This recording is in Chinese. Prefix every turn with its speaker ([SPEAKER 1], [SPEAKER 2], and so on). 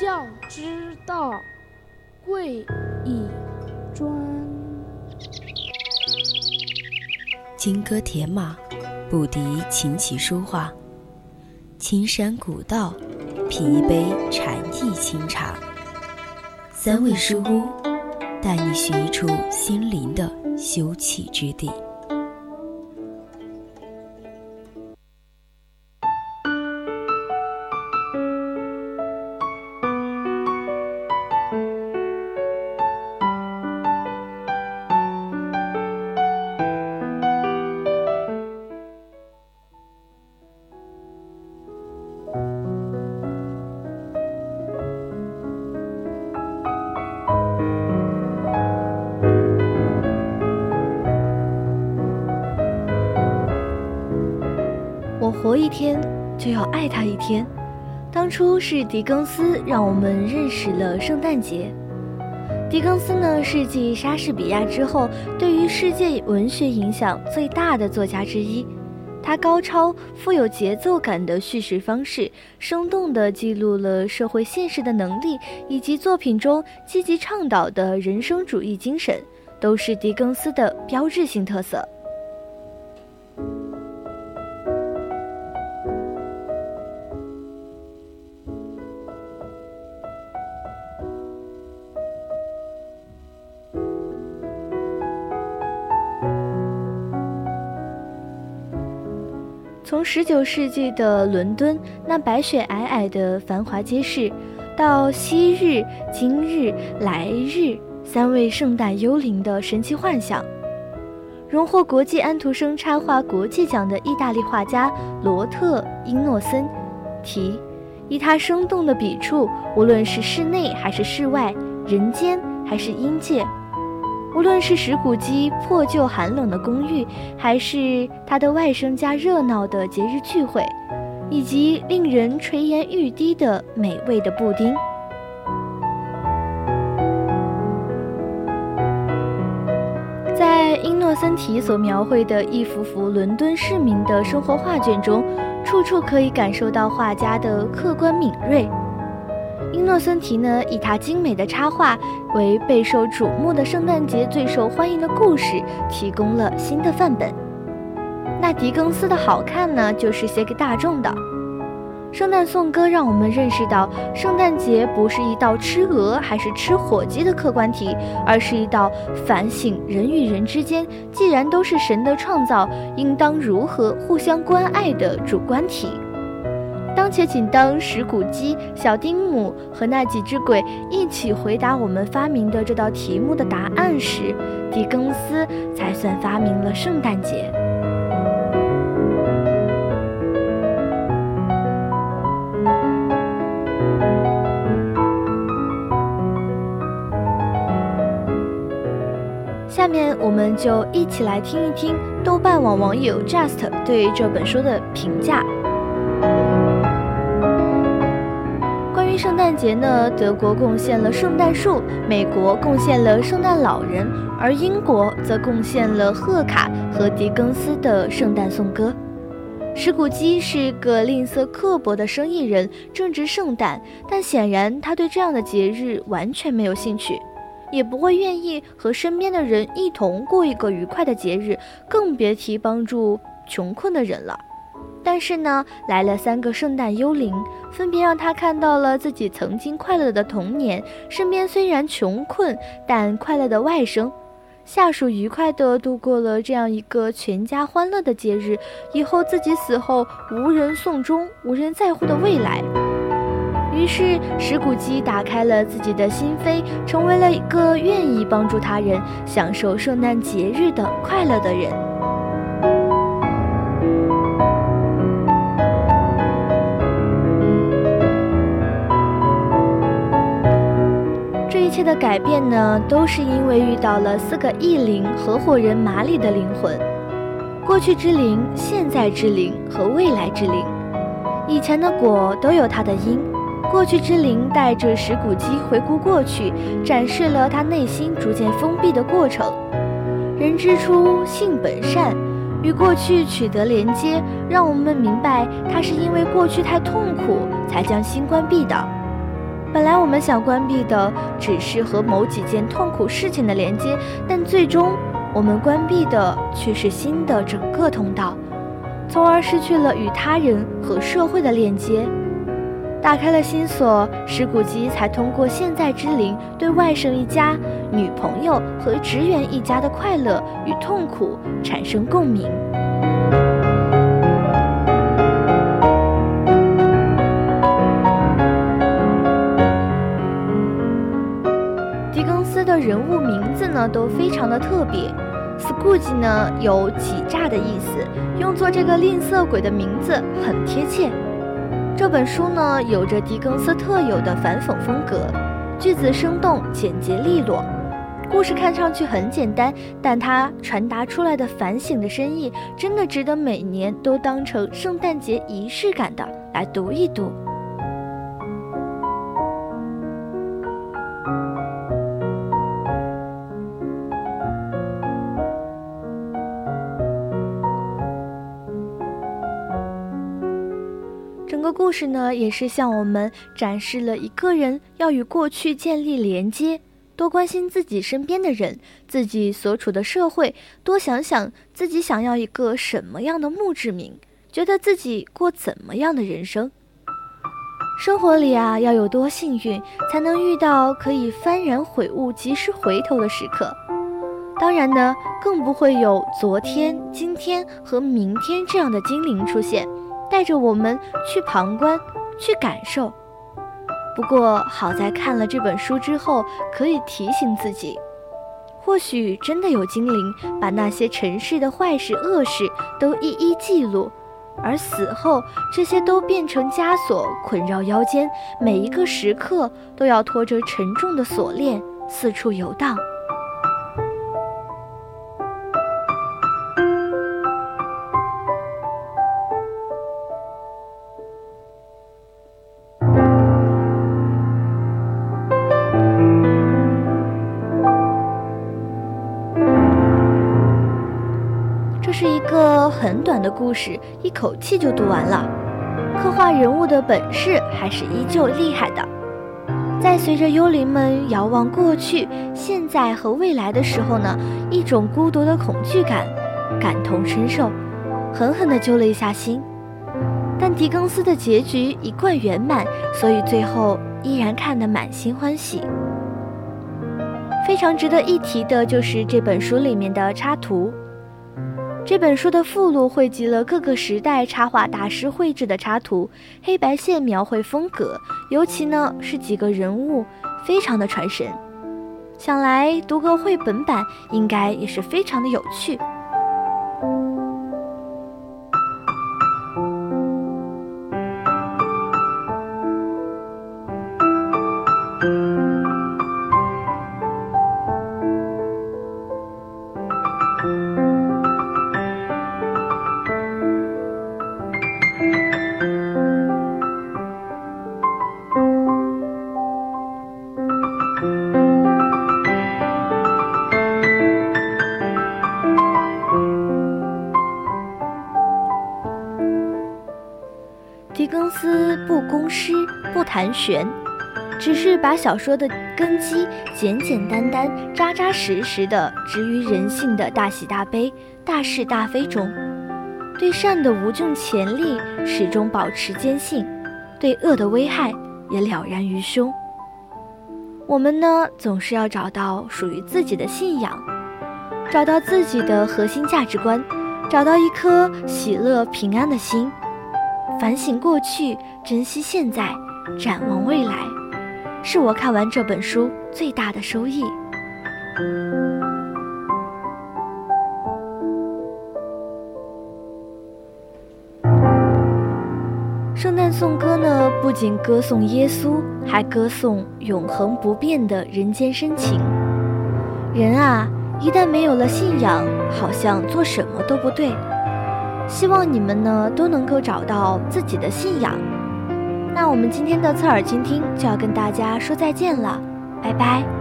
[SPEAKER 1] 教之道，贵以专。
[SPEAKER 2] 金戈铁马，不敌琴棋书画。青山古道，品一杯禅意清茶。三味书屋，带你寻一处心灵的休憩之地。
[SPEAKER 3] 活一天就要爱他一天。当初是狄更斯让我们认识了圣诞节。狄更斯呢是继莎士比亚之后对于世界文学影响最大的作家之一。他高超、富有节奏感的叙事方式，生动地记录了社会现实的能力，以及作品中积极倡导的人生主义精神，都是狄更斯的标志性特色。从十九世纪的伦敦那白雪皑皑的繁华街市，到昔日、今日、来日三位圣诞幽灵的神奇幻想，荣获国际安徒生插画国际奖的意大利画家罗特·英诺森提，以他生动的笔触，无论是室内还是室外，人间还是阴界。无论是石谷基破旧寒冷的公寓，还是他的外甥家热闹的节日聚会，以及令人垂涎欲滴的美味的布丁，在英诺森提所描绘的一幅幅伦敦市民的生活画卷中，处处可以感受到画家的客观敏锐。英诺森提呢，以他精美的插画为备受瞩目的圣诞节最受欢迎的故事提供了新的范本。那狄更斯的好看呢，就是写给大众的。圣诞颂歌让我们认识到，圣诞节不是一道吃鹅还是吃火鸡的客观题，而是一道反省人与人之间既然都是神的创造，应当如何互相关爱的主观题。且，仅当石谷基、小丁姆和那几只鬼一起回答我们发明的这道题目的答案时，狄更斯才算发明了圣诞节。下面，我们就一起来听一听豆瓣网网友 Just 对这本书的评价。圣诞节呢，德国贡献了圣诞树，美国贡献了圣诞老人，而英国则贡献了贺卡和狄更斯的圣诞颂歌。石谷基是个吝啬刻薄的生意人，正值圣诞，但显然他对这样的节日完全没有兴趣，也不会愿意和身边的人一同过一个愉快的节日，更别提帮助穷困的人了。但是呢，来了三个圣诞幽灵，分别让他看到了自己曾经快乐的童年，身边虽然穷困但快乐的外甥，下属愉快地度过了这样一个全家欢乐的节日，以后自己死后无人送终、无人在乎的未来。于是石谷基打开了自己的心扉，成为了一个愿意帮助他人、享受圣诞节日的快乐的人。的改变呢，都是因为遇到了四个异灵合伙人马里的灵魂，过去之灵、现在之灵和未来之灵。以前的果都有它的因。过去之灵带着石谷基回顾过去，展示了他内心逐渐封闭的过程。人之初，性本善，与过去取得连接，让我们明白他是因为过去太痛苦才将心关闭的。本来我们想关闭的只是和某几件痛苦事情的连接，但最终我们关闭的却是新的整个通道，从而失去了与他人和社会的链接。打开了心锁，石谷基才通过现在之灵对外甥一家、女朋友和职员一家的快乐与痛苦产生共鸣。狄更斯的人物名字呢都非常的特别，Scrooge 呢有挤诈的意思，用作这个吝啬鬼的名字很贴切。这本书呢，有着狄更斯特有的反讽风格，句子生动、简洁利落，故事看上去很简单，但它传达出来的反省的深意，真的值得每年都当成圣诞节仪式感的来读一读。整个故事呢，也是向我们展示了一个人要与过去建立连接，多关心自己身边的人，自己所处的社会，多想想自己想要一个什么样的墓志铭，觉得自己过怎么样的人生。生活里啊，要有多幸运，才能遇到可以幡然悔悟、及时回头的时刻。当然呢，更不会有昨天、今天和明天这样的精灵出现。带着我们去旁观，去感受。不过好在看了这本书之后，可以提醒自己，或许真的有精灵把那些尘世的坏事恶事都一一记录，而死后这些都变成枷锁，捆绕腰间，每一个时刻都要拖着沉重的锁链四处游荡。这是一个很短的故事，一口气就读完了。刻画人物的本事还是依旧厉害的。在随着幽灵们遥望过去、现在和未来的时候呢，一种孤独的恐惧感感同身受，狠狠地揪了一下心。但狄更斯的结局一贯圆满，所以最后依然看得满心欢喜。非常值得一提的就是这本书里面的插图。这本书的附录汇集了各个时代插画大师绘制的插图，黑白线描绘风格，尤其呢是几个人物，非常的传神。想来读个绘本版应该也是非常的有趣。思不公师不谈玄，只是把小说的根基简简单单、扎扎实实的植于人性的大喜大悲、大是大非中，对善的无穷潜力始终保持坚信，对恶的危害也了然于胸。我们呢，总是要找到属于自己的信仰，找到自己的核心价值观，找到一颗喜乐平安的心，反省过去，珍惜现在。展望未来，是我看完这本书最大的收益。圣诞颂歌呢，不仅歌颂耶稣，还歌颂永恒不变的人间深情。人啊，一旦没有了信仰，好像做什么都不对。希望你们呢，都能够找到自己的信仰。那我们今天的侧耳倾听就要跟大家说再见了，拜拜。